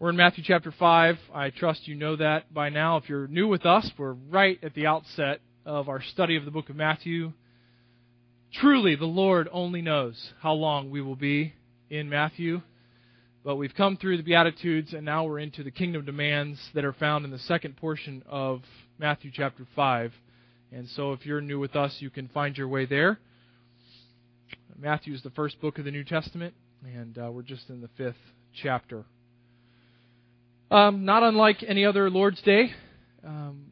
We're in Matthew chapter 5. I trust you know that by now. If you're new with us, we're right at the outset of our study of the book of Matthew. Truly, the Lord only knows how long we will be in Matthew. But we've come through the Beatitudes, and now we're into the kingdom demands that are found in the second portion of Matthew chapter 5. And so, if you're new with us, you can find your way there. Matthew is the first book of the New Testament, and uh, we're just in the fifth chapter. Um, not unlike any other Lord's Day, um,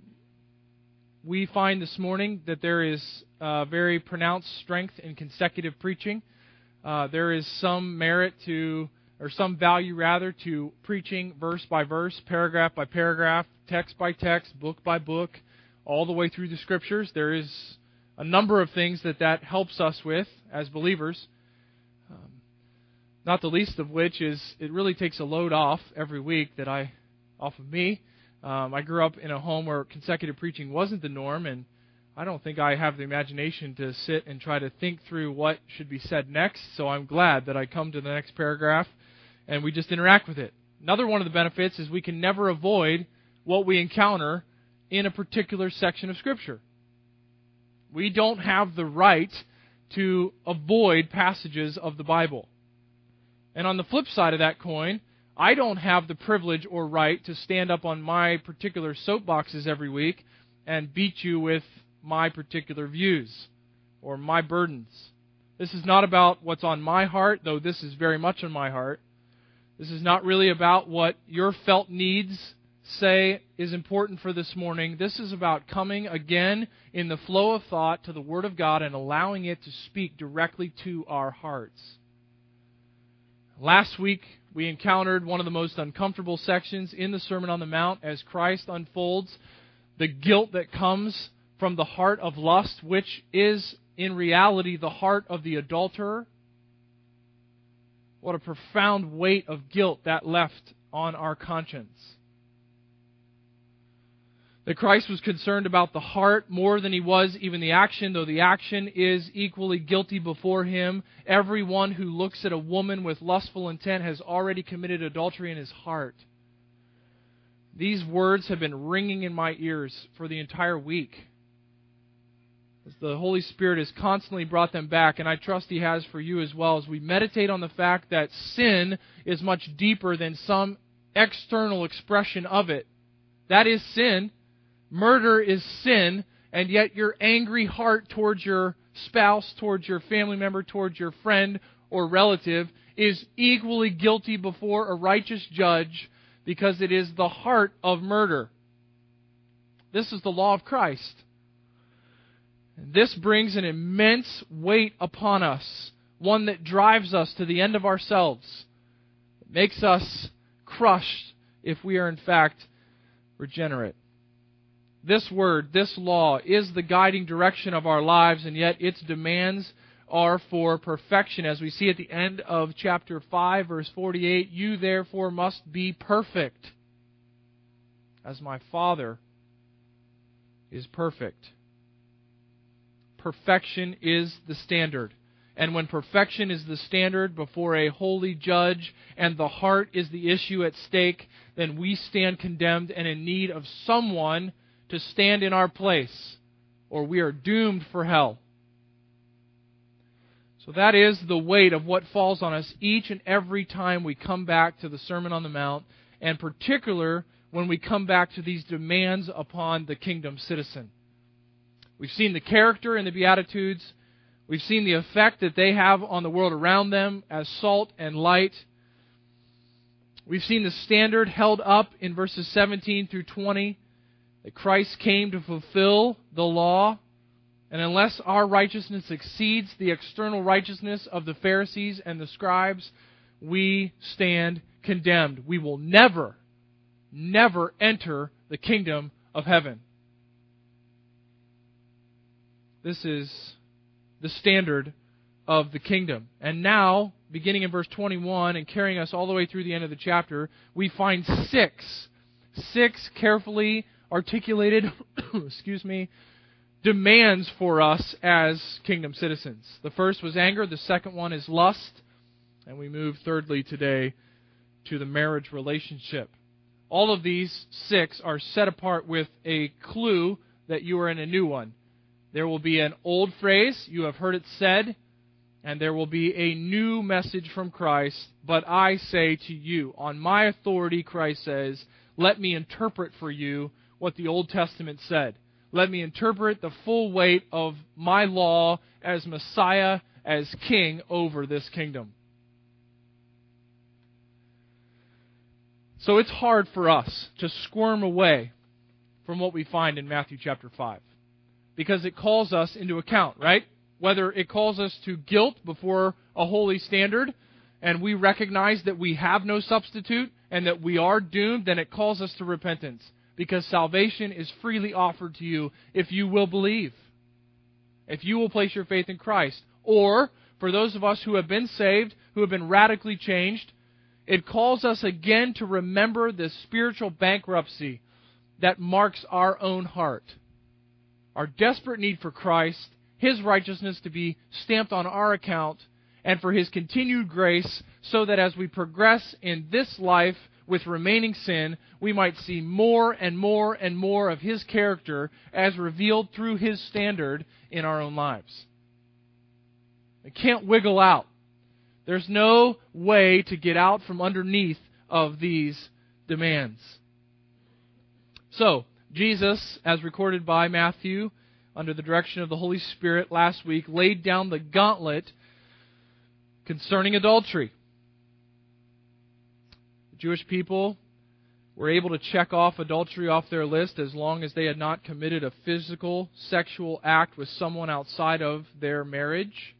we find this morning that there is uh, very pronounced strength in consecutive preaching. Uh, there is some merit to, or some value rather, to preaching verse by verse, paragraph by paragraph, text by text, book by book, all the way through the Scriptures. There is a number of things that that helps us with as believers. Not the least of which is it really takes a load off every week that I off of me. Um, I grew up in a home where consecutive preaching wasn't the norm, and I don't think I have the imagination to sit and try to think through what should be said next. So I'm glad that I come to the next paragraph and we just interact with it. Another one of the benefits is we can never avoid what we encounter in a particular section of Scripture. We don't have the right to avoid passages of the Bible. And on the flip side of that coin, I don't have the privilege or right to stand up on my particular soapboxes every week and beat you with my particular views or my burdens. This is not about what's on my heart, though this is very much on my heart. This is not really about what your felt needs say is important for this morning. This is about coming again in the flow of thought to the Word of God and allowing it to speak directly to our hearts. Last week, we encountered one of the most uncomfortable sections in the Sermon on the Mount as Christ unfolds the guilt that comes from the heart of lust, which is in reality the heart of the adulterer. What a profound weight of guilt that left on our conscience that Christ was concerned about the heart more than he was even the action, though the action is equally guilty before him. Everyone who looks at a woman with lustful intent has already committed adultery in his heart. These words have been ringing in my ears for the entire week. As the Holy Spirit has constantly brought them back, and I trust He has for you as well, as we meditate on the fact that sin is much deeper than some external expression of it. That is sin. Murder is sin, and yet your angry heart towards your spouse, towards your family member, towards your friend or relative is equally guilty before a righteous judge because it is the heart of murder. This is the law of Christ. This brings an immense weight upon us, one that drives us to the end of ourselves. It makes us crushed if we are in fact regenerate. This word, this law, is the guiding direction of our lives, and yet its demands are for perfection. As we see at the end of chapter 5, verse 48, you therefore must be perfect, as my Father is perfect. Perfection is the standard. And when perfection is the standard before a holy judge and the heart is the issue at stake, then we stand condemned and in need of someone to stand in our place, or we are doomed for hell. So that is the weight of what falls on us each and every time we come back to the Sermon on the Mount, and particular when we come back to these demands upon the kingdom citizen. We've seen the character in the Beatitudes. We've seen the effect that they have on the world around them as salt and light. We've seen the standard held up in verses 17 through 20 that Christ came to fulfill the law, and unless our righteousness exceeds the external righteousness of the Pharisees and the scribes, we stand condemned. We will never, never enter the kingdom of heaven. This is the standard of the kingdom. And now, beginning in verse 21 and carrying us all the way through the end of the chapter, we find six, six carefully articulated, excuse me, demands for us as kingdom citizens. The first was anger, the second one is lust, and we move thirdly today to the marriage relationship. All of these six are set apart with a clue that you are in a new one. There will be an old phrase, you have heard it said, and there will be a new message from Christ. But I say to you, on my authority, Christ says, let me interpret for you what the Old Testament said. Let me interpret the full weight of my law as Messiah, as King over this kingdom. So it's hard for us to squirm away from what we find in Matthew chapter 5 because it calls us into account, right? Whether it calls us to guilt before a holy standard and we recognize that we have no substitute and that we are doomed, then it calls us to repentance because salvation is freely offered to you if you will believe, if you will place your faith in Christ. Or, for those of us who have been saved, who have been radically changed, it calls us again to remember the spiritual bankruptcy that marks our own heart. Our desperate need for Christ, His righteousness to be stamped on our account, and for His continued grace, so that as we progress in this life with remaining sin, we might see more and more and more of His character as revealed through His standard in our own lives. It can't wiggle out. There's no way to get out from underneath of these demands. So, Jesus, as recorded by Matthew under the direction of the Holy Spirit last week, laid down the gauntlet concerning adultery. Jewish people were able to check off adultery off their list as long as they had not committed a physical sexual act with someone outside of their marriage.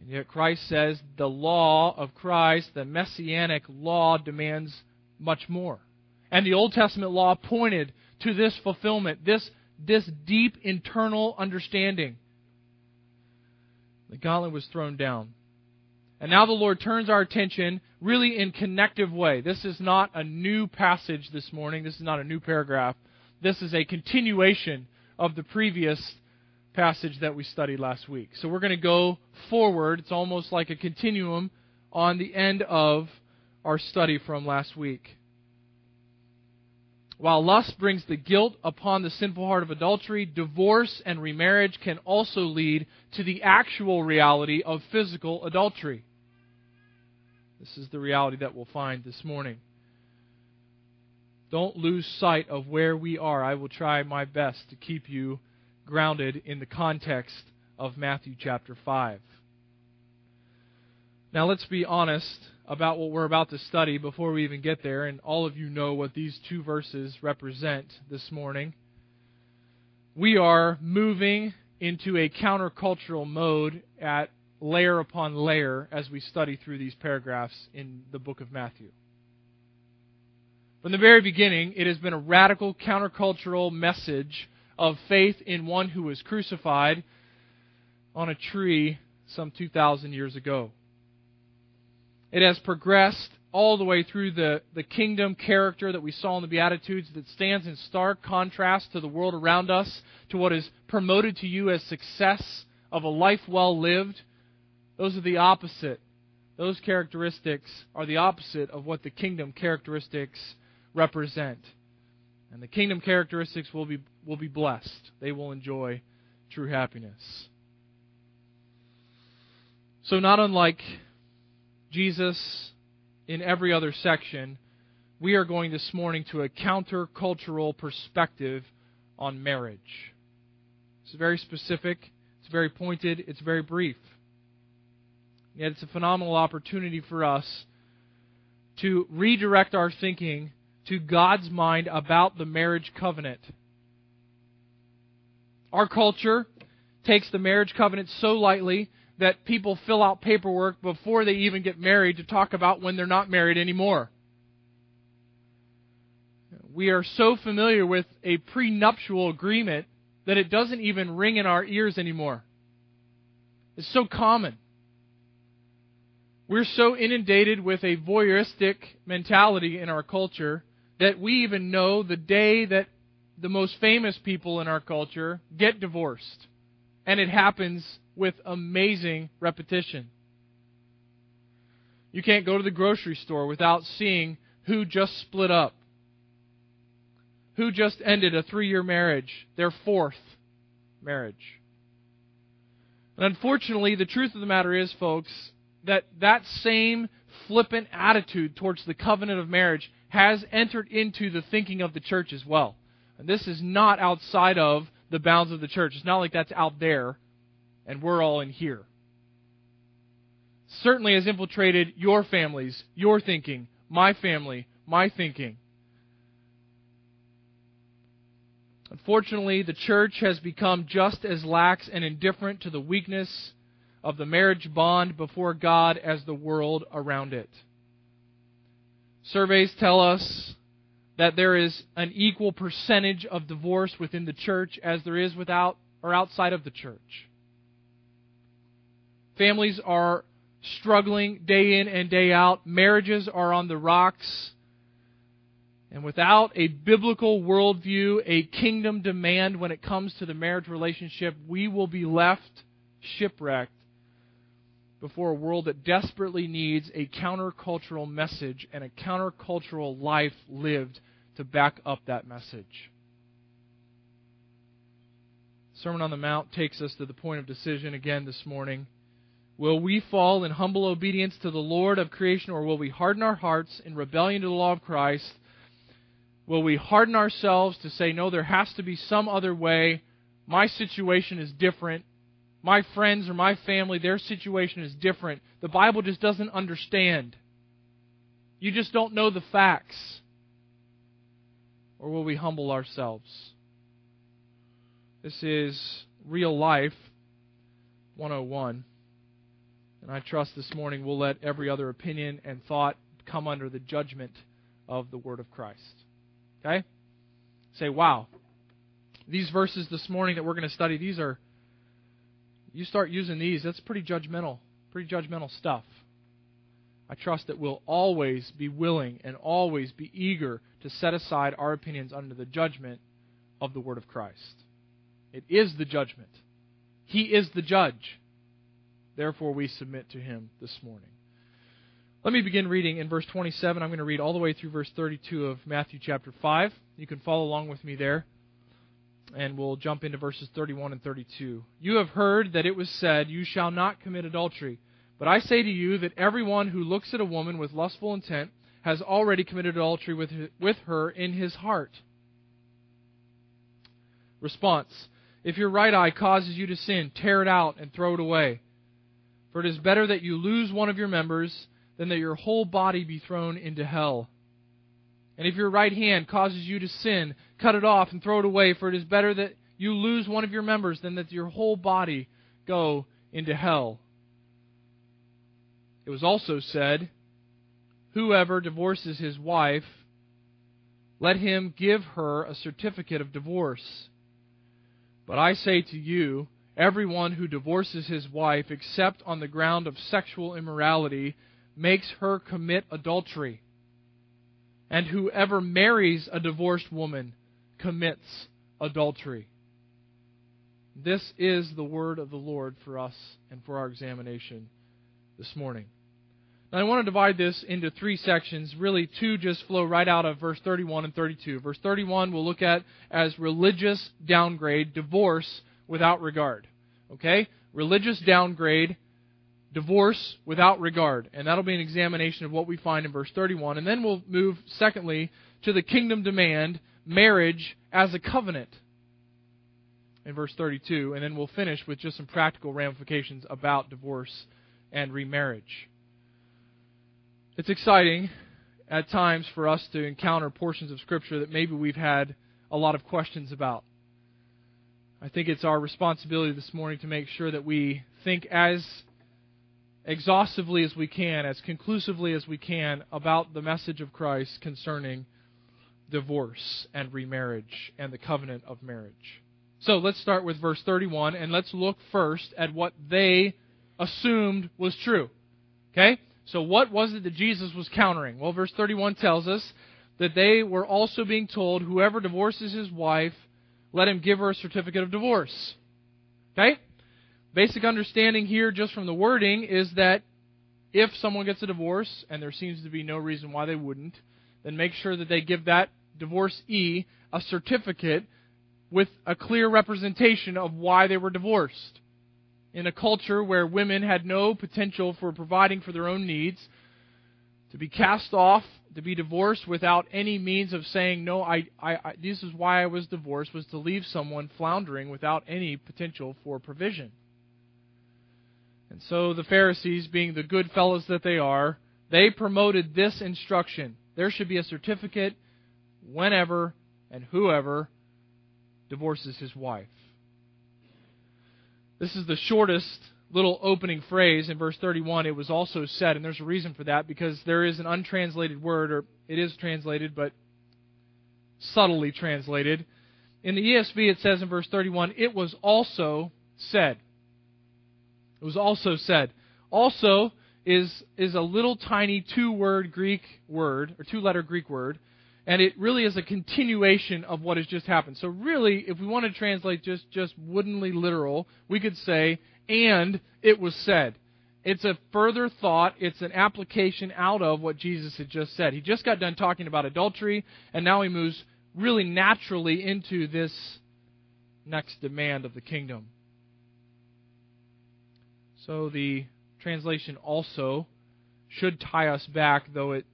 And yet Christ says the law of Christ, the messianic law, demands much more. And the Old Testament law pointed to this fulfillment, this, this deep internal understanding. The gauntlet was thrown down. And now the Lord turns our attention really in connective way. This is not a new passage this morning. This is not a new paragraph. This is a continuation of the previous passage that we studied last week. So we're going to go forward. It's almost like a continuum on the end of our study from last week. While lust brings the guilt upon the sinful heart of adultery, divorce and remarriage can also lead to the actual reality of physical adultery. This is the reality that we'll find this morning. Don't lose sight of where we are. I will try my best to keep you grounded in the context of Matthew chapter 5. Now, let's be honest about what we're about to study before we even get there, and all of you know what these two verses represent this morning. We are moving into a countercultural mode at layer upon layer as we study through these paragraphs in the book of Matthew. From the very beginning, it has been a radical countercultural message of faith in one who was crucified on a tree some 2,000 years ago. It has progressed all the way through the, the kingdom character that we saw in the Beatitudes that stands in stark contrast to the world around us, to what is promoted to you as success of a life well lived. Those are the opposite. Those characteristics are the opposite of what the kingdom characteristics represent. And the kingdom characteristics will be, will be blessed. They will enjoy true happiness. So, not unlike Jesus in every other section, we are going this morning to a countercultural perspective on marriage. It's very specific, it's very pointed, it's very brief. Yet it's a phenomenal opportunity for us to redirect our thinking to God's mind about the marriage covenant. Our culture takes the marriage covenant so lightly that people fill out paperwork before they even get married to talk about when they're not married anymore. We are so familiar with a prenuptial agreement that it doesn't even ring in our ears anymore. It's so common. We're so inundated with a voyeuristic mentality in our culture that we even know the day that the most famous people in our culture get divorced. And it happens with amazing repetition. You can't go to the grocery store without seeing who just split up, who just ended a three year marriage, their fourth marriage. And unfortunately, the truth of the matter is, folks, that that same flippant attitude towards the covenant of marriage has entered into the thinking of the church as well. And this is not outside of the bounds of the church. It's not like that's out there and we're all in here. Certainly has infiltrated your families, your thinking, my family, my thinking. Unfortunately, the church has become just as lax and indifferent to the weakness of the marriage bond before God as the world around it. Surveys tell us that there is an equal percentage of divorce within the church as there is without or outside of the church. Families are struggling day in and day out. Marriages are on the rocks. And without a biblical worldview, a kingdom demand when it comes to the marriage relationship, we will be left shipwrecked before a world that desperately needs a countercultural message and a countercultural life lived to back up that message. Sermon on the Mount takes us to the point of decision again this morning. Will we fall in humble obedience to the Lord of creation, or will we harden our hearts in rebellion to the law of Christ? Will we harden ourselves to say, no, there has to be some other way? My situation is different my friends or my family, their situation is different. The Bible just doesn't understand. You just don't know the facts. Or will we humble ourselves? This is Real Life 101. And I trust this morning we'll let every other opinion and thought come under the judgment of the Word of Christ. Okay? Say, wow. These verses this morning that we're going to study, these are you start using these, that's pretty judgmental, pretty judgmental stuff. I trust that we'll always be willing and always be eager to set aside our opinions under the judgment of the Word of Christ. It is the judgment. He is the judge. Therefore, we submit to Him this morning. Let me begin reading in verse 27. I'm going to read all the way through verse 32 of Matthew chapter 5. You can follow along with me there and we'll jump into verses 31 and 32. You have heard that it was said, You shall not commit adultery. But I say to you that everyone who looks at a woman with lustful intent has already committed adultery with, with her in his heart. Response If your right eye causes you to sin, tear it out and throw it away. For it is better that you lose one of your members than that your whole body be thrown into hell. And if your right hand causes you to sin, cut it off and throw it away, for it is better that you lose one of your members than that your whole body go into hell. It was also said, Whoever divorces his wife, let him give her a certificate of divorce. But I say to you, everyone who divorces his wife, except on the ground of sexual immorality, makes her commit adultery and whoever marries a divorced woman commits adultery. This is the word of the Lord for us and for our examination this morning. Now, I want to divide this into three sections. Really, two just flow right out of verse 31 and 32. Verse 31 we'll look at as religious downgrade, divorce without regard. Okay? Religious downgrade, divorce without regard. And that'll be an examination of what we find in verse 31. And then we'll move, secondly, to the kingdom demand, marriage as a covenant in verse 32. And then we'll finish with just some practical ramifications about divorce and remarriage. It's exciting at times for us to encounter portions of Scripture that maybe we've had a lot of questions about. I think it's our responsibility this morning to make sure that we think as exhaustively as we can, as conclusively as we can, about the message of Christ concerning divorce and remarriage and the covenant of marriage. So let's start with verse 31 and let's look first at what they assumed was true. Okay? So what was it that Jesus was countering? Well, verse 31 tells us that they were also being told whoever divorces his wife, let him give her a certificate of divorce. Okay? Basic understanding here, just from the wording, is that if someone gets a divorce, and there seems to be no reason why they wouldn't, then make sure that they give that divorcee a certificate with a clear representation of why they were divorced. In a culture where women had no potential for providing for their own needs, to be cast off, to be divorced without any means of saying, no, I, I, I, this is why I was divorced, was to leave someone floundering without any potential for provision. And so the Pharisees, being the good fellows that they are, they promoted this instruction. There should be a certificate whenever and whoever divorces his wife. This is the shortest little opening phrase in verse 31. It was also said, and there's a reason for that, because there is an untranslated word, or it is translated, but subtly translated. In the ESV, it says in verse 31, it was also said. It was also said. Also is, is a little tiny two word Greek word, or two letter Greek word, and it really is a continuation of what has just happened. So really, if we want to translate just, just woodenly literal, we could say, and it was said. It's a further thought, it's an application out of what Jesus had just said. He just got done talking about adultery, and now he moves really naturally into this next demand of the kingdom. So the translation also should tie us back, though it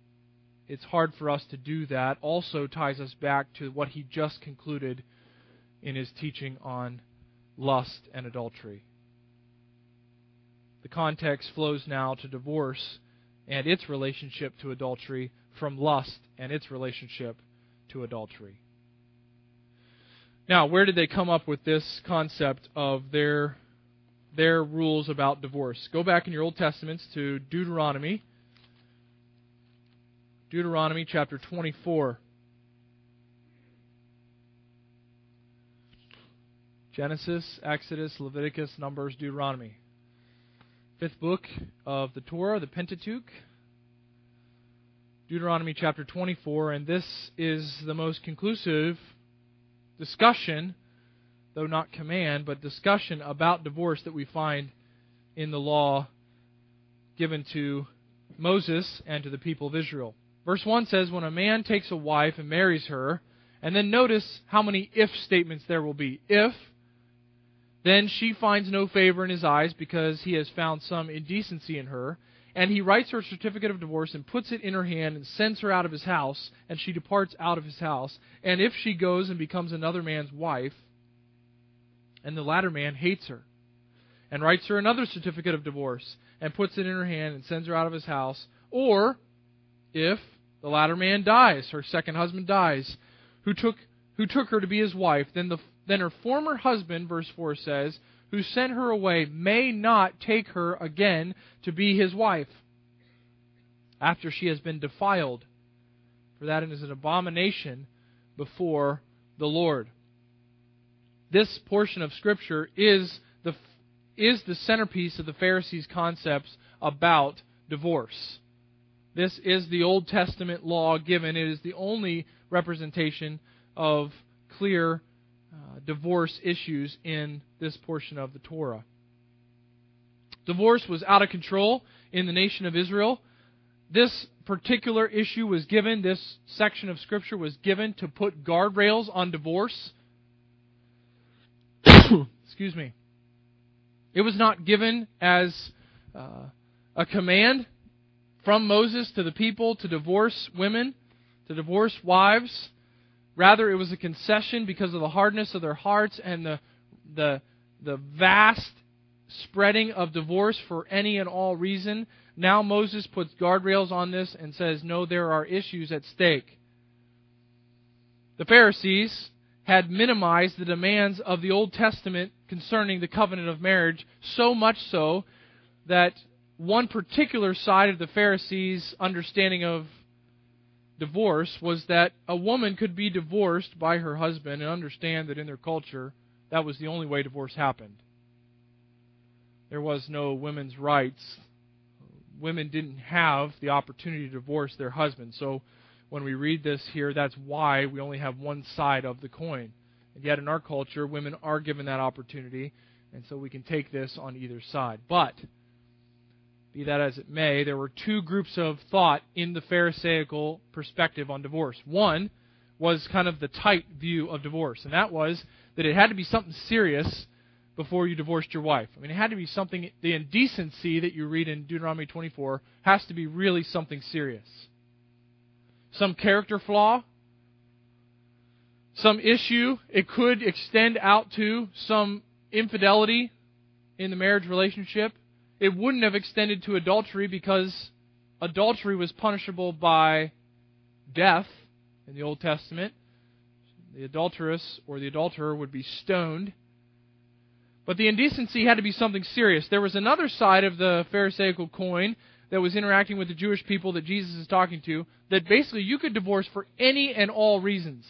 it's hard for us to do that, also ties us back to what he just concluded in his teaching on lust and adultery. The context flows now to divorce and its relationship to adultery from lust and its relationship to adultery. Now, where did they come up with this concept of their their rules about divorce. Go back in your Old Testaments to Deuteronomy. Deuteronomy chapter 24. Genesis, Exodus, Leviticus, Numbers, Deuteronomy. Fifth book of the Torah, the Pentateuch. Deuteronomy chapter 24, and this is the most conclusive discussion though not command, but discussion about divorce that we find in the law given to Moses and to the people of Israel. Verse 1 says, When a man takes a wife and marries her, and then notice how many if statements there will be. If, then she finds no favor in his eyes because he has found some indecency in her, and he writes her a certificate of divorce and puts it in her hand and sends her out of his house, and she departs out of his house. And if she goes and becomes another man's wife, and the latter man hates her, and writes her another certificate of divorce, and puts it in her hand and sends her out of his house. Or, if the latter man dies, her second husband dies, who took who took her to be his wife, then the then her former husband, verse four says, who sent her away, may not take her again to be his wife after she has been defiled, for that is an abomination before the Lord this portion of Scripture is the, is the centerpiece of the Pharisees' concepts about divorce. This is the Old Testament law given. It is the only representation of clear uh, divorce issues in this portion of the Torah. Divorce was out of control in the nation of Israel. This particular issue was given, this section of Scripture was given to put guardrails on divorce. Excuse me. It was not given as uh, a command from Moses to the people to divorce women, to divorce wives. Rather, it was a concession because of the hardness of their hearts and the, the, the vast spreading of divorce for any and all reason. Now Moses puts guardrails on this and says, no, there are issues at stake. The Pharisees had minimized the demands of the Old Testament concerning the covenant of marriage, so much so that one particular side of the Pharisees' understanding of divorce was that a woman could be divorced by her husband and understand that in their culture that was the only way divorce happened. There was no women's rights. Women didn't have the opportunity to divorce their husband. So when we read this here, that's why we only have one side of the coin. And yet, in our culture, women are given that opportunity, and so we can take this on either side. But Be that as it may, there were two groups of thought in the Pharisaical perspective on divorce. One was kind of the tight view of divorce, and that was that it had to be something serious before you divorced your wife. I mean, it had to be something, the indecency that you read in Deuteronomy 24 has to be really something serious. Some character flaw, some issue, it could extend out to some infidelity in the marriage relationship it wouldn't have extended to adultery because adultery was punishable by death in the Old Testament. The adulteress or the adulterer would be stoned. But the indecency had to be something serious. There was another side of the Pharisaical coin that was interacting with the Jewish people that Jesus is talking to that basically you could divorce for any and all reasons.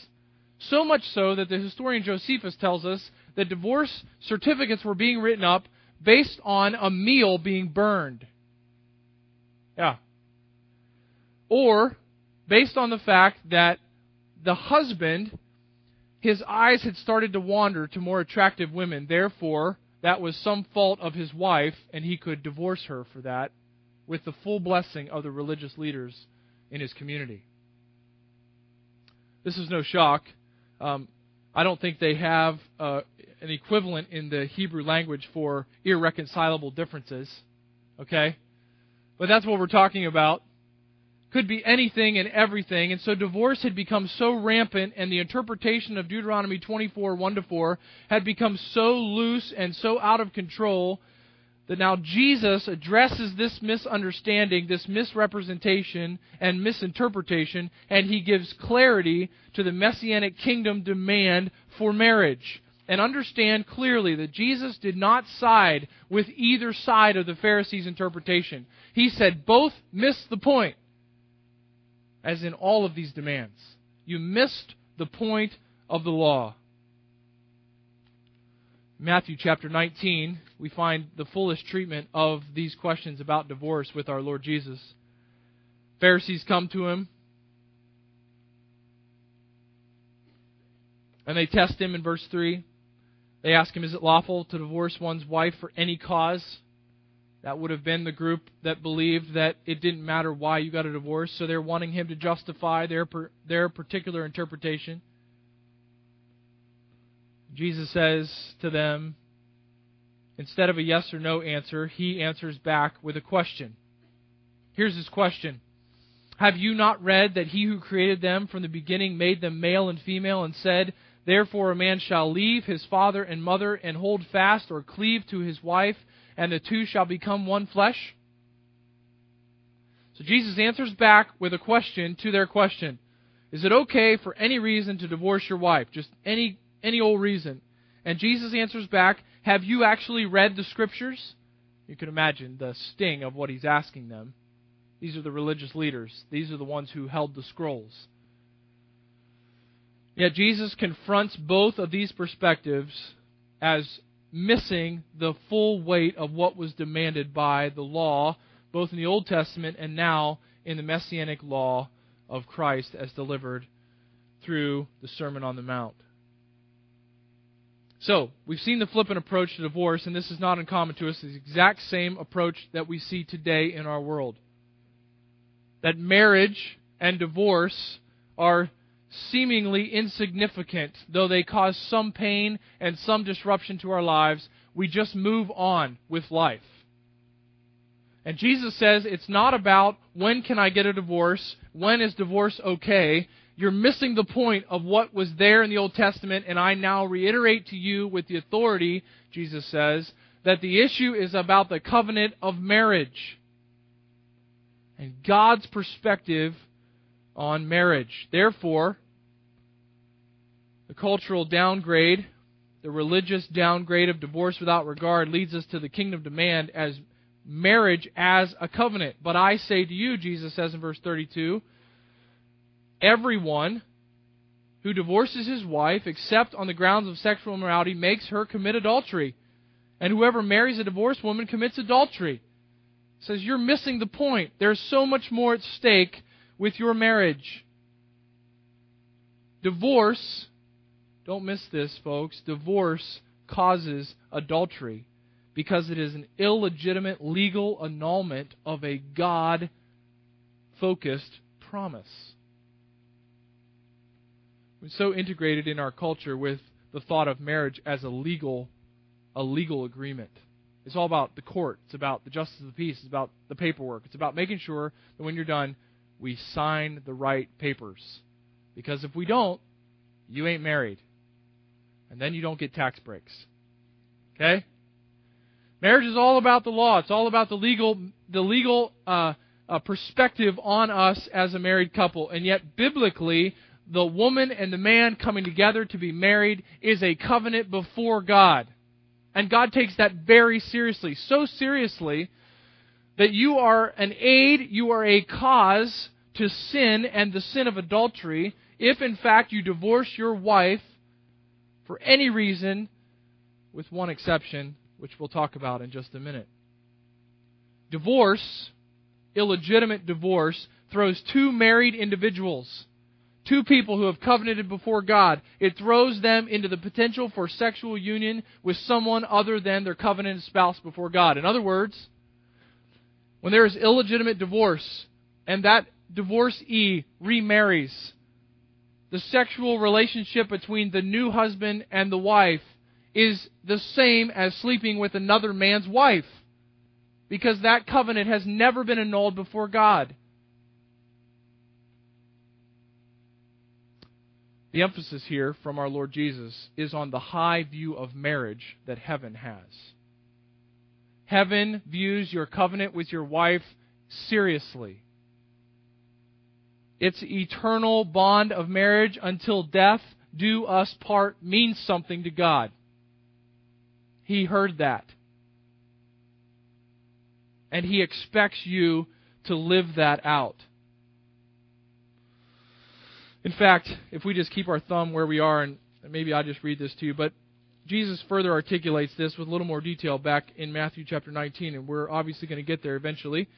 So much so that the historian Josephus tells us that divorce certificates were being written up based on a meal being burned. Yeah. Or based on the fact that the husband, his eyes had started to wander to more attractive women. Therefore, that was some fault of his wife, and he could divorce her for that with the full blessing of the religious leaders in his community. This is no shock. Um, I don't think they have uh, an equivalent in the Hebrew language for irreconcilable differences. Okay? But that's what we're talking about. Could be anything and everything. And so divorce had become so rampant, and the interpretation of Deuteronomy 24 1 to 4 had become so loose and so out of control that now Jesus addresses this misunderstanding, this misrepresentation and misinterpretation, and he gives clarity to the messianic kingdom demand for marriage. And understand clearly that Jesus did not side with either side of the Pharisees' interpretation. He said both missed the point, as in all of these demands. You missed the point of the law. Matthew chapter 19, we find the fullest treatment of these questions about divorce with our Lord Jesus. Pharisees come to him and they test him in verse 3. They ask him, Is it lawful to divorce one's wife for any cause? That would have been the group that believed that it didn't matter why you got a divorce, so they're wanting him to justify their, their particular interpretation. Jesus says to them, instead of a yes or no answer, he answers back with a question. Here's his question Have you not read that he who created them from the beginning made them male and female, and said, Therefore a man shall leave his father and mother, and hold fast or cleave to his wife, and the two shall become one flesh? So Jesus answers back with a question to their question. Is it okay for any reason to divorce your wife? Just any any old reason. And Jesus answers back, Have you actually read the Scriptures? You can imagine the sting of what he's asking them. These are the religious leaders, these are the ones who held the scrolls. Yet Jesus confronts both of these perspectives as missing the full weight of what was demanded by the law, both in the Old Testament and now in the Messianic law of Christ as delivered through the Sermon on the Mount. So, we've seen the flippant approach to divorce, and this is not uncommon to us. It's the exact same approach that we see today in our world. That marriage and divorce are seemingly insignificant, though they cause some pain and some disruption to our lives. We just move on with life. And Jesus says it's not about when can I get a divorce, when is divorce okay you're missing the point of what was there in the Old Testament, and I now reiterate to you with the authority, Jesus says, that the issue is about the covenant of marriage and God's perspective on marriage. Therefore, the cultural downgrade, the religious downgrade of divorce without regard leads us to the kingdom demand as marriage as a covenant. But I say to you, Jesus says in verse 32, everyone who divorces his wife except on the grounds of sexual immorality makes her commit adultery. And whoever marries a divorced woman commits adultery. says you're missing the point. There's so much more at stake with your marriage. Divorce, don't miss this, folks. Divorce causes adultery because it is an illegitimate legal annulment of a God focused promise. So integrated in our culture with the thought of marriage as a legal a legal agreement. It's all about the court. It's about the justice of the peace. It's about the paperwork. It's about making sure that when you're done, we sign the right papers. Because if we don't, you ain't married. And then you don't get tax breaks. Okay? Marriage is all about the law. It's all about the legal, the legal uh, uh, perspective on us as a married couple. And yet, biblically, the woman and the man coming together to be married is a covenant before God. And God takes that very seriously. So seriously that you are an aid, you are a cause to sin and the sin of adultery if, in fact, you divorce your wife for any reason, with one exception, which we'll talk about in just a minute. Divorce, illegitimate divorce, throws two married individuals, two people who have covenanted before God, it throws them into the potential for sexual union with someone other than their covenanted spouse before God. In other words, when there is illegitimate divorce and that divorcee remarries, the sexual relationship between the new husband and the wife is the same as sleeping with another man's wife. Because that covenant has never been annulled before God. The emphasis here from our Lord Jesus is on the high view of marriage that heaven has. Heaven views your covenant with your wife seriously. Its eternal bond of marriage until death do us part means something to God. He heard that. And He expects you to live that out. In fact, if we just keep our thumb where we are, and maybe I'll just read this to you, but Jesus further articulates this with a little more detail back in Matthew chapter 19, and we're obviously going to get there eventually.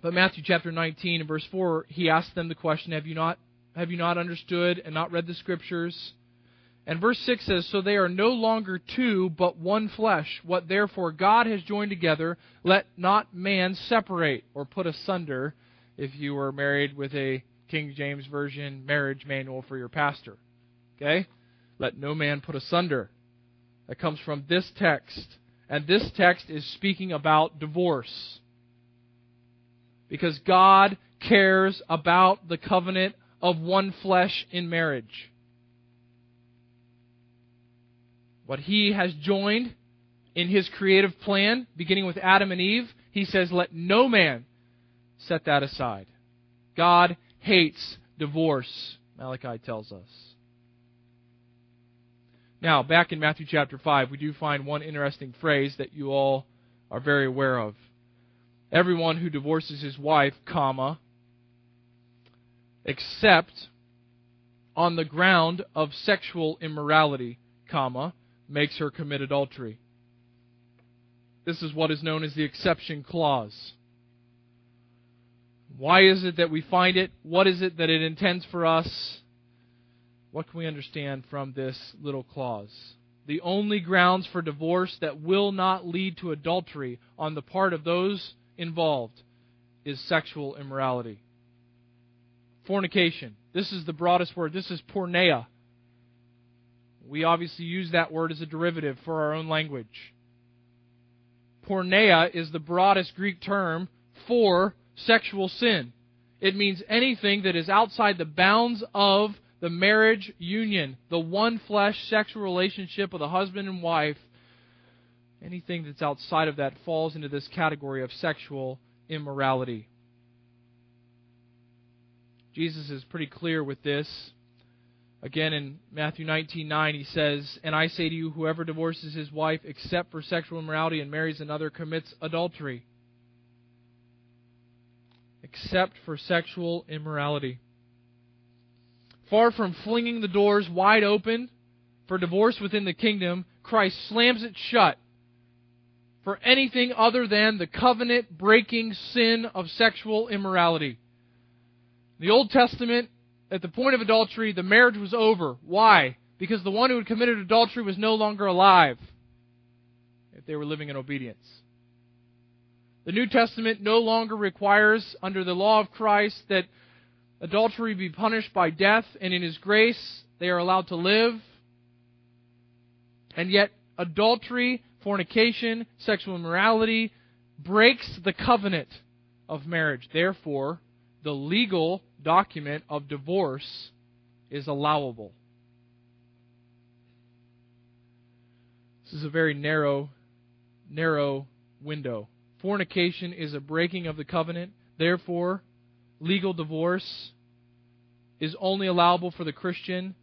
But Matthew chapter 19 and verse 4, he asks them the question, Have you not, have you not understood and not read the scriptures? And verse 6 says, So they are no longer two, but one flesh. What therefore God has joined together, let not man separate or put asunder, if you were married with a King James Version marriage manual for your pastor. Okay? Let no man put asunder. That comes from this text. And this text is speaking about divorce. Because God cares about the covenant of one flesh in marriage. What he has joined in his creative plan, beginning with Adam and Eve, he says, let no man set that aside. God hates divorce, Malachi tells us. Now, back in Matthew chapter 5, we do find one interesting phrase that you all are very aware of. Everyone who divorces his wife, comma, except on the ground of sexual immorality, comma, makes her commit adultery. This is what is known as the exception clause. Why is it that we find it? What is it that it intends for us? What can we understand from this little clause? The only grounds for divorce that will not lead to adultery on the part of those involved is sexual immorality. Fornication. This is the broadest word. This is porneia. We obviously use that word as a derivative for our own language. Porneia is the broadest Greek term for sexual sin. It means anything that is outside the bounds of the marriage union, the one flesh sexual relationship of a husband and wife. Anything that's outside of that falls into this category of sexual immorality. Jesus is pretty clear with this. Again, in Matthew 19:9, he says, "And I say to you, whoever divorces his wife except for sexual immorality and marries another commits adultery." Except for sexual immorality. Far from flinging the doors wide open for divorce within the kingdom, Christ slams it shut for anything other than the covenant breaking sin of sexual immorality. In the Old Testament, at the point of adultery, the marriage was over. Why? Because the one who had committed adultery was no longer alive. If they were living in obedience. The New Testament no longer requires, under the law of Christ, that adultery be punished by death, and in His grace they are allowed to live. And yet, adultery, fornication, sexual immorality breaks the covenant of marriage. Therefore, the legal document of divorce is allowable. This is a very narrow, narrow window. Fornication is a breaking of the covenant. Therefore, legal divorce is only allowable for the Christian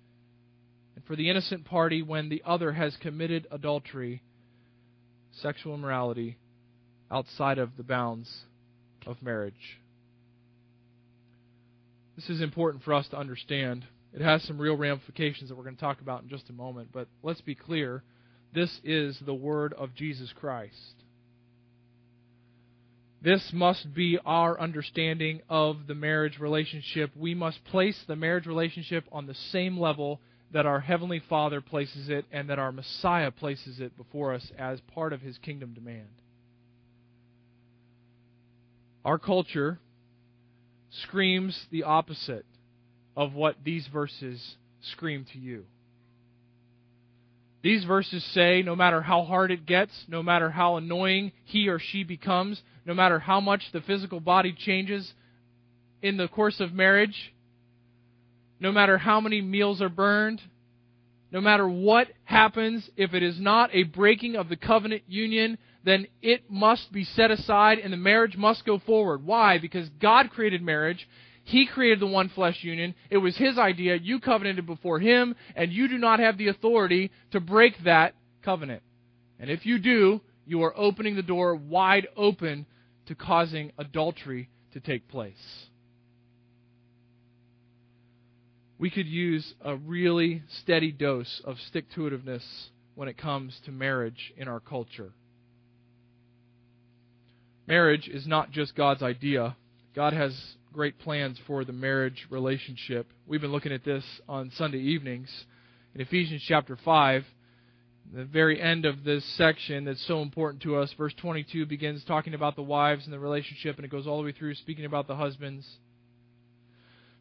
and for the innocent party when the other has committed adultery, sexual immorality, outside of the bounds of marriage. This is important for us to understand. It has some real ramifications that we're going to talk about in just a moment, but let's be clear. This is the word of Jesus Christ. This must be our understanding of the marriage relationship. We must place the marriage relationship on the same level that our Heavenly Father places it and that our Messiah places it before us as part of His kingdom demand. Our culture screams the opposite of what these verses scream to you. These verses say no matter how hard it gets, no matter how annoying he or she becomes, no matter how much the physical body changes in the course of marriage, no matter how many meals are burned, no matter what happens, if it is not a breaking of the covenant union, then it must be set aside and the marriage must go forward. Why? Because God created marriage. He created the one flesh union. It was His idea. You covenanted before Him, and you do not have the authority to break that covenant. And if you do, you are opening the door wide open to causing adultery to take place. We could use a really steady dose of stick to itiveness when it comes to marriage in our culture. Marriage is not just God's idea. God has great plans for the marriage relationship. We've been looking at this on Sunday evenings. In Ephesians chapter 5, the very end of this section that's so important to us, verse 22 begins talking about the wives and the relationship, and it goes all the way through speaking about the husbands.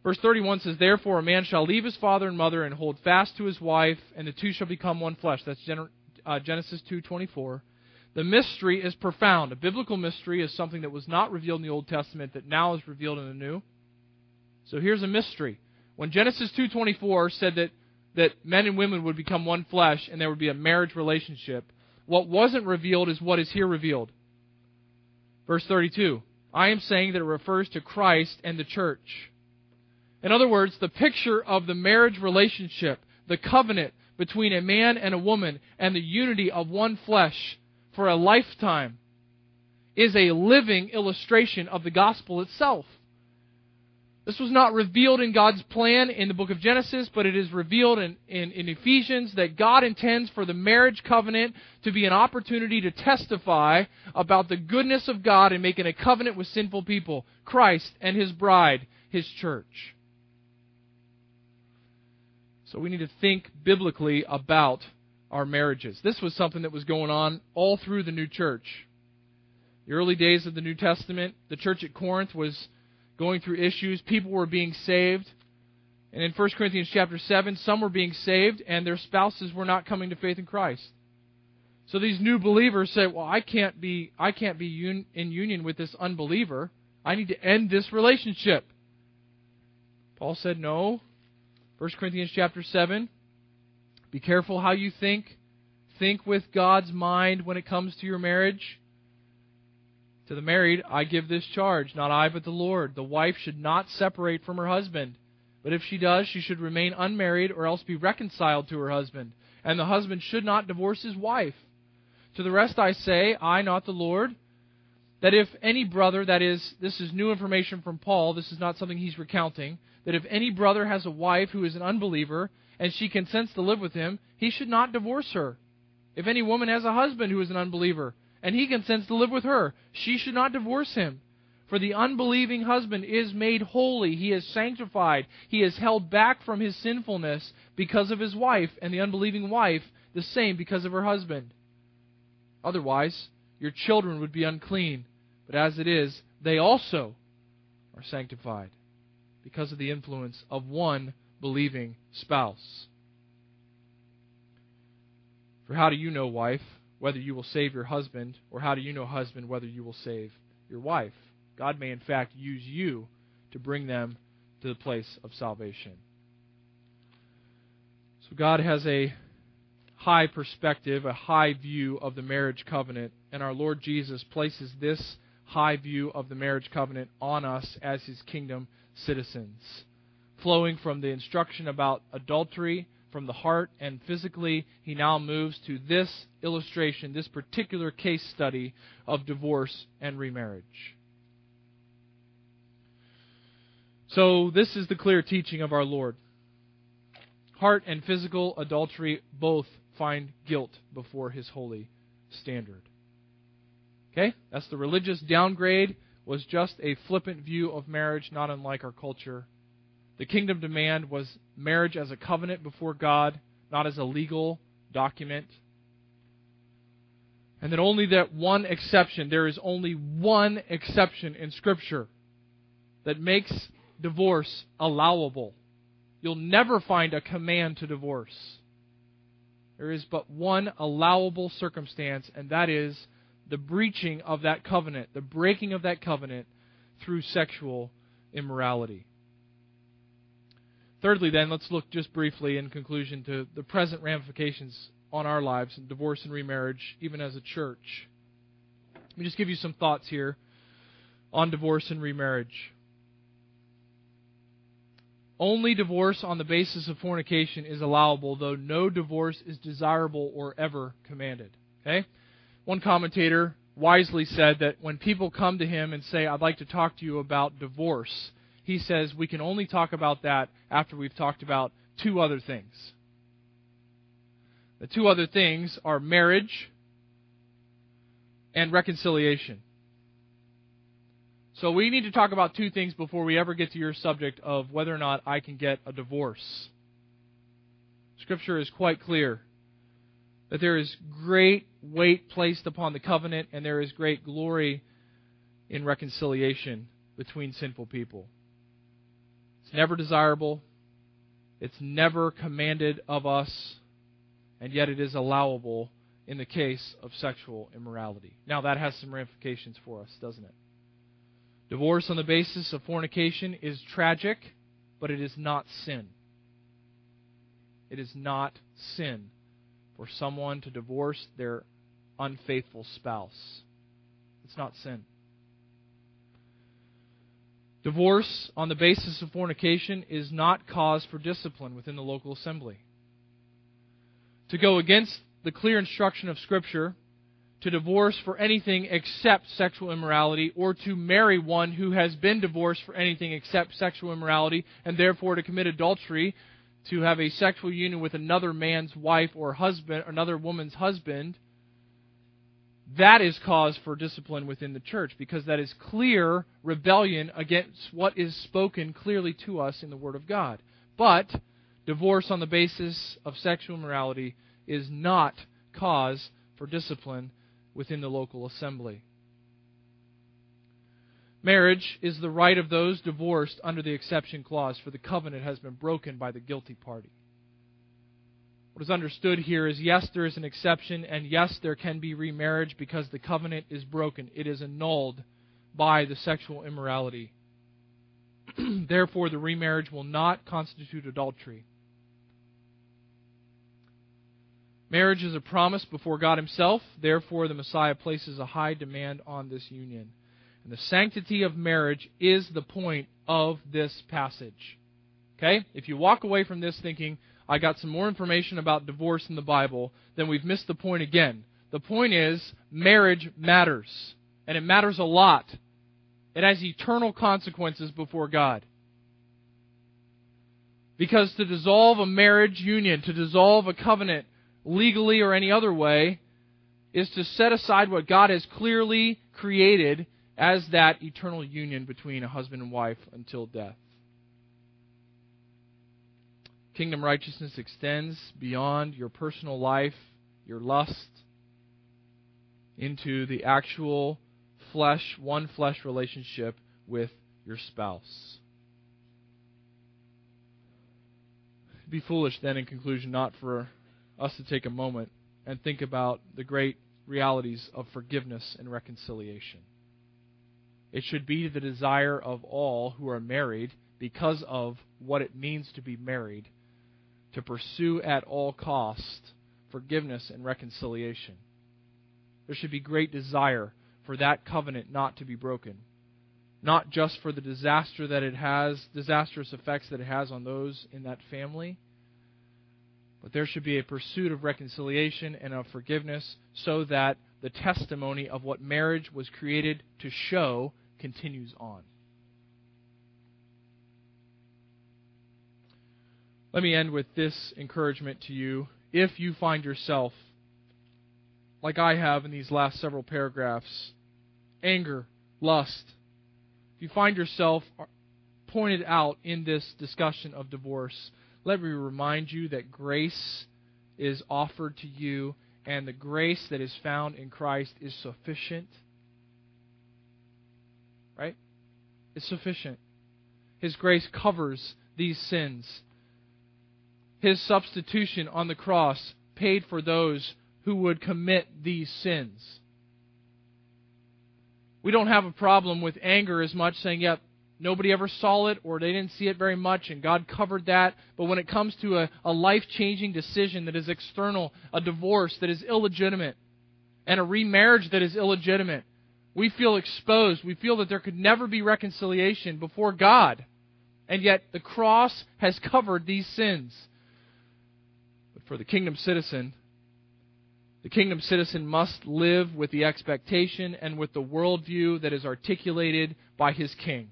Verse 31 says, Therefore a man shall leave his father and mother and hold fast to his wife, and the two shall become one flesh. That's uh, Genesis 2.24. The mystery is profound. A biblical mystery is something that was not revealed in the Old Testament that now is revealed in the New. So here's a mystery. When Genesis 2:24 said that that men and women would become one flesh and there would be a marriage relationship, what wasn't revealed is what is here revealed. Verse 32. I am saying that it refers to Christ and the church. In other words, the picture of the marriage relationship, the covenant between a man and a woman, and the unity of one flesh for a lifetime is a living illustration of the gospel itself. This was not revealed in God's plan in the book of Genesis, but it is revealed in, in, in, Ephesians that God intends for the marriage covenant to be an opportunity to testify about the goodness of God in making a covenant with sinful people, Christ and His bride, His church. So we need to think biblically about our marriages. This was something that was going on all through the new church. The early days of the New Testament, the church at Corinth was going through issues. People were being saved. And in 1 Corinthians chapter 7, some were being saved and their spouses were not coming to faith in Christ. So these new believers said, "Well, I can't be I can't be un- in union with this unbeliever. I need to end this relationship." Paul said, "No." 1 Corinthians chapter 7, be careful how you think. Think with God's mind when it comes to your marriage. To the married, I give this charge, not I, but the Lord. The wife should not separate from her husband. But if she does, she should remain unmarried or else be reconciled to her husband. And the husband should not divorce his wife. To the rest I say, I, not the Lord, that if any brother, that is, this is new information from Paul, this is not something he's recounting, that if any brother has a wife who is an unbeliever and she consents to live with him, he should not divorce her. If any woman has a husband who is an unbeliever, and he consents to live with her, she should not divorce him. For the unbelieving husband is made holy, he is sanctified, he is held back from his sinfulness because of his wife, and the unbelieving wife the same because of her husband. Otherwise, your children would be unclean. But as it is, they also are sanctified because of the influence of one believing spouse. For how do you know, wife, whether you will save your husband, or how do you know, husband, whether you will save your wife? God may, in fact, use you to bring them to the place of salvation. So God has a high perspective, a high view of the marriage covenant, and our Lord Jesus places this high view of the marriage covenant on us as his kingdom citizens. Flowing from the instruction about adultery from the heart and physically, he now moves to this illustration, this particular case study of divorce and remarriage. So, this is the clear teaching of our Lord. Heart and physical adultery both find guilt before his holy standard. Okay? That's the religious downgrade was just a flippant view of marriage not unlike our culture. The kingdom demand was marriage as a covenant before God, not as a legal document. And that only that one exception, there is only one exception in Scripture that makes divorce allowable. You'll never find a command to divorce. There is but one allowable circumstance, and that is the breaching of that covenant, the breaking of that covenant through sexual immorality. Thirdly, then, let's look just briefly in conclusion to the present ramifications on our lives in divorce and remarriage, even as a church. Let me just give you some thoughts here on divorce and remarriage. Only divorce on the basis of fornication is allowable, though no divorce is desirable or ever commanded. Okay? One commentator wisely said that when people come to him and say, I'd like to talk to you about divorce, he says we can only talk about that after we've talked about two other things. The two other things are marriage and reconciliation. So we need to talk about two things before we ever get to your subject of whether or not I can get a divorce. Scripture is quite clear that there is great weight placed upon the covenant and there is great glory in reconciliation between sinful people. It's never desirable, it's never commanded of us, and yet it is allowable in the case of sexual immorality. Now, that has some ramifications for us, doesn't it? Divorce on the basis of fornication is tragic, but it is not sin. It is not sin for someone to divorce their unfaithful spouse. It's not sin. Divorce on the basis of fornication is not cause for discipline within the local assembly. To go against the clear instruction of Scripture to divorce for anything except sexual immorality, or to marry one who has been divorced for anything except sexual immorality, and therefore to commit adultery, to have a sexual union with another man's wife or husband, another woman's husband, that is cause for discipline within the church because that is clear rebellion against what is spoken clearly to us in the Word of God. But divorce on the basis of sexual immorality is not cause for discipline within the local assembly. Marriage is the right of those divorced under the exception clause, for the covenant has been broken by the guilty party. What is understood here is yes, there is an exception, and yes, there can be remarriage because the covenant is broken. It is annulled by the sexual immorality. Therefore, the remarriage will not constitute adultery. Marriage is a promise before God Himself. Therefore, the Messiah places a high demand on this union. And the sanctity of marriage is the point of this passage. Okay? If you walk away from this thinking, I got some more information about divorce in the Bible, then we've missed the point again. The point is, marriage matters. And it matters a lot. It has eternal consequences before God. Because to dissolve a marriage union, to dissolve a covenant, legally or any other way, is to set aside what God has clearly created as that eternal union between a husband and wife until death. Kingdom righteousness extends beyond your personal life, your lust, into the actual flesh, one flesh relationship with your spouse. Be foolish then, in conclusion, not for us to take a moment and think about the great realities of forgiveness and reconciliation. It should be the desire of all who are married because of what it means to be married to pursue at all cost forgiveness and reconciliation. There should be great desire for that covenant not to be broken. Not just for the disaster that it has, disastrous effects that it has on those in that family, but there should be a pursuit of reconciliation and of forgiveness so that the testimony of what marriage was created to show continues on. Let me end with this encouragement to you. If you find yourself, like I have in these last several paragraphs, anger, lust, if you find yourself pointed out in this discussion of divorce, let me remind you that grace is offered to you, and the grace that is found in Christ is sufficient. Right? It's sufficient. His grace covers these sins. His substitution on the cross paid for those who would commit these sins. We don't have a problem with anger as much saying, yep, nobody ever saw it or they didn't see it very much and God covered that. But when it comes to a, a life changing decision that is external, a divorce that is illegitimate, and a remarriage that is illegitimate, we feel exposed. We feel that there could never be reconciliation before God. And yet the cross has covered these sins. But for the kingdom citizen, the kingdom citizen must live with the expectation and with the worldview that is articulated by his king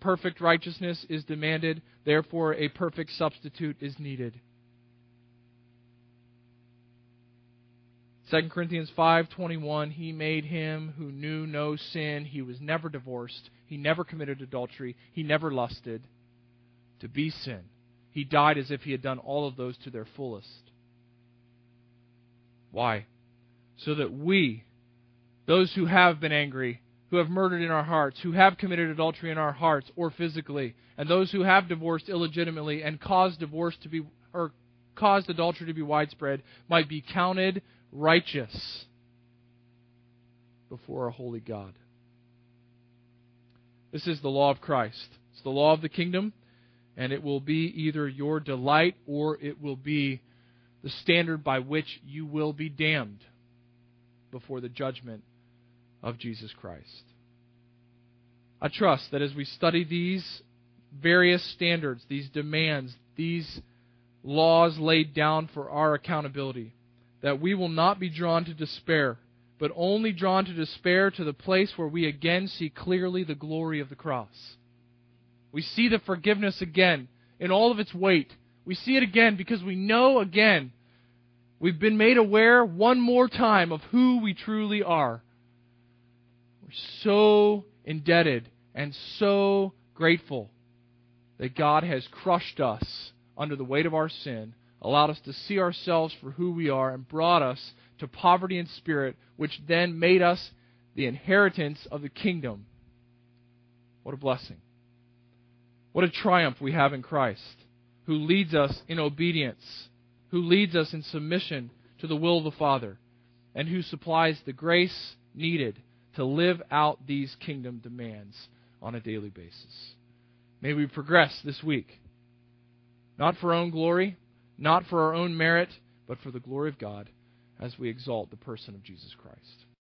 perfect righteousness is demanded, therefore a perfect substitute is needed. 2 Corinthians 5:21 He made him who knew no sin. He was never divorced. He never committed adultery. He never lusted to be sin. He died as if he had done all of those to their fullest. Why? So that we those who have been angry who have murdered in our hearts, who have committed adultery in our hearts or physically, and those who have divorced illegitimately and caused divorce to be or caused adultery to be widespread might be counted righteous before a holy God. This is the law of Christ. It's the law of the kingdom, and it will be either your delight or it will be the standard by which you will be damned before the judgment of Jesus Christ. I trust that as we study these various standards, these demands, these laws laid down for our accountability, that we will not be drawn to despair, but only drawn to despair to the place where we again see clearly the glory of the cross. We see the forgiveness again in all of its weight. We see it again because we know again we've been made aware one more time of who we truly are We're so indebted and so grateful that God has crushed us under the weight of our sin, allowed us to see ourselves for who we are, and brought us to poverty in spirit, which then made us the inheritance of the kingdom. What a blessing. What a triumph we have in Christ, who leads us in obedience, who leads us in submission to the will of the Father, and who supplies the grace needed to live out these kingdom demands on a daily basis. May we progress this week, not for our own glory, not for our own merit, but for the glory of God as we exalt the person of Jesus Christ.